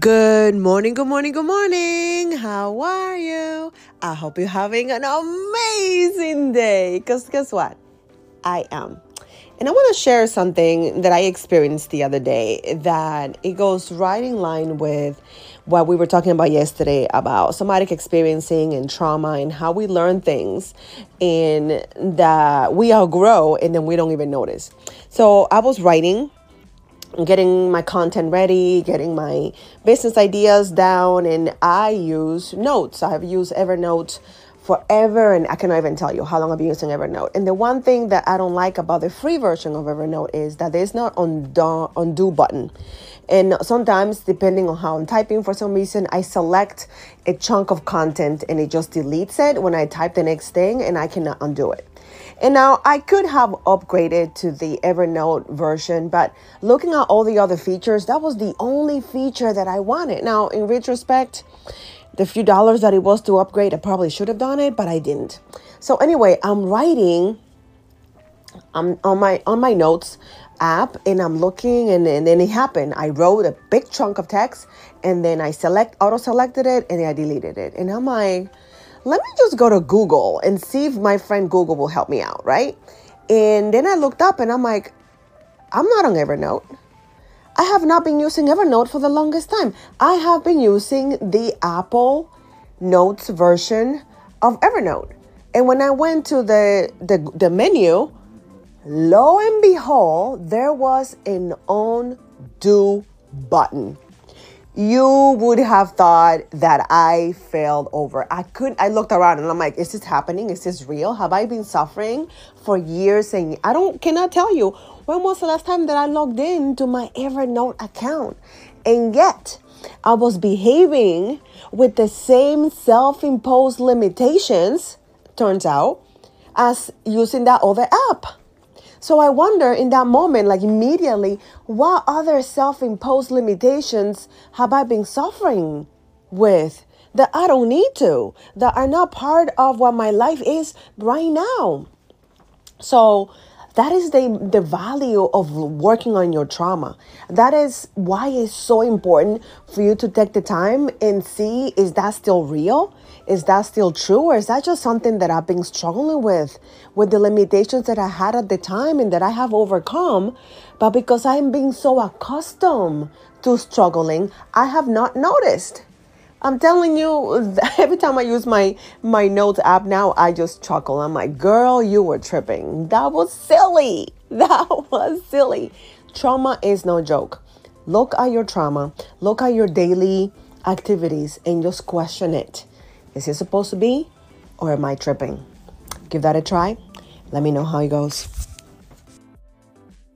Good morning, good morning, good morning. How are you? I hope you're having an amazing day. Because guess what? I am. And I want to share something that I experienced the other day that it goes right in line with what we were talking about yesterday about somatic experiencing and trauma and how we learn things and that we outgrow and then we don't even notice. So I was writing getting my content ready, getting my business ideas down, and I use notes. I have used Evernote forever, and I cannot even tell you how long I've been using Evernote. And the one thing that I don't like about the free version of Evernote is that there's not undo, undo button. And sometimes, depending on how I'm typing, for some reason, I select a chunk of content and it just deletes it when I type the next thing, and I cannot undo it. And now I could have upgraded to the Evernote version, but looking at all the other features, that was the only feature that I wanted. Now, in retrospect, the few dollars that it was to upgrade, I probably should have done it, but I didn't. So anyway, I'm writing I'm on my on my notes app and I'm looking and, and then it happened. I wrote a big chunk of text and then I select auto selected it and I deleted it. And I'm like, let me just go to Google and see if my friend Google will help me out, right? And then I looked up and I'm like, I'm not on Evernote. I have not been using Evernote for the longest time. I have been using the Apple Notes version of Evernote. And when I went to the, the, the menu, lo and behold, there was an undo button you would have thought that I failed over. I couldn't, I looked around and I'm like, is this happening? Is this real? Have I been suffering for years? And I don't, cannot tell you when was the last time that I logged in to my Evernote account. And yet, I was behaving with the same self imposed limitations, turns out, as using that other app. So I wonder in that moment, like immediately, what other self imposed limitations have I been suffering with that I don't need to, that are not part of what my life is right now? So that is the, the value of working on your trauma. That is why it's so important for you to take the time and see is that still real? Is that still true? Or is that just something that I've been struggling with, with the limitations that I had at the time and that I have overcome? But because I'm being so accustomed to struggling, I have not noticed. I'm telling you, every time I use my my notes app now, I just chuckle. I'm like, girl, you were tripping. That was silly. That was silly. Trauma is no joke. Look at your trauma. Look at your daily activities and just question it. Is it supposed to be or am I tripping? Give that a try. Let me know how it goes.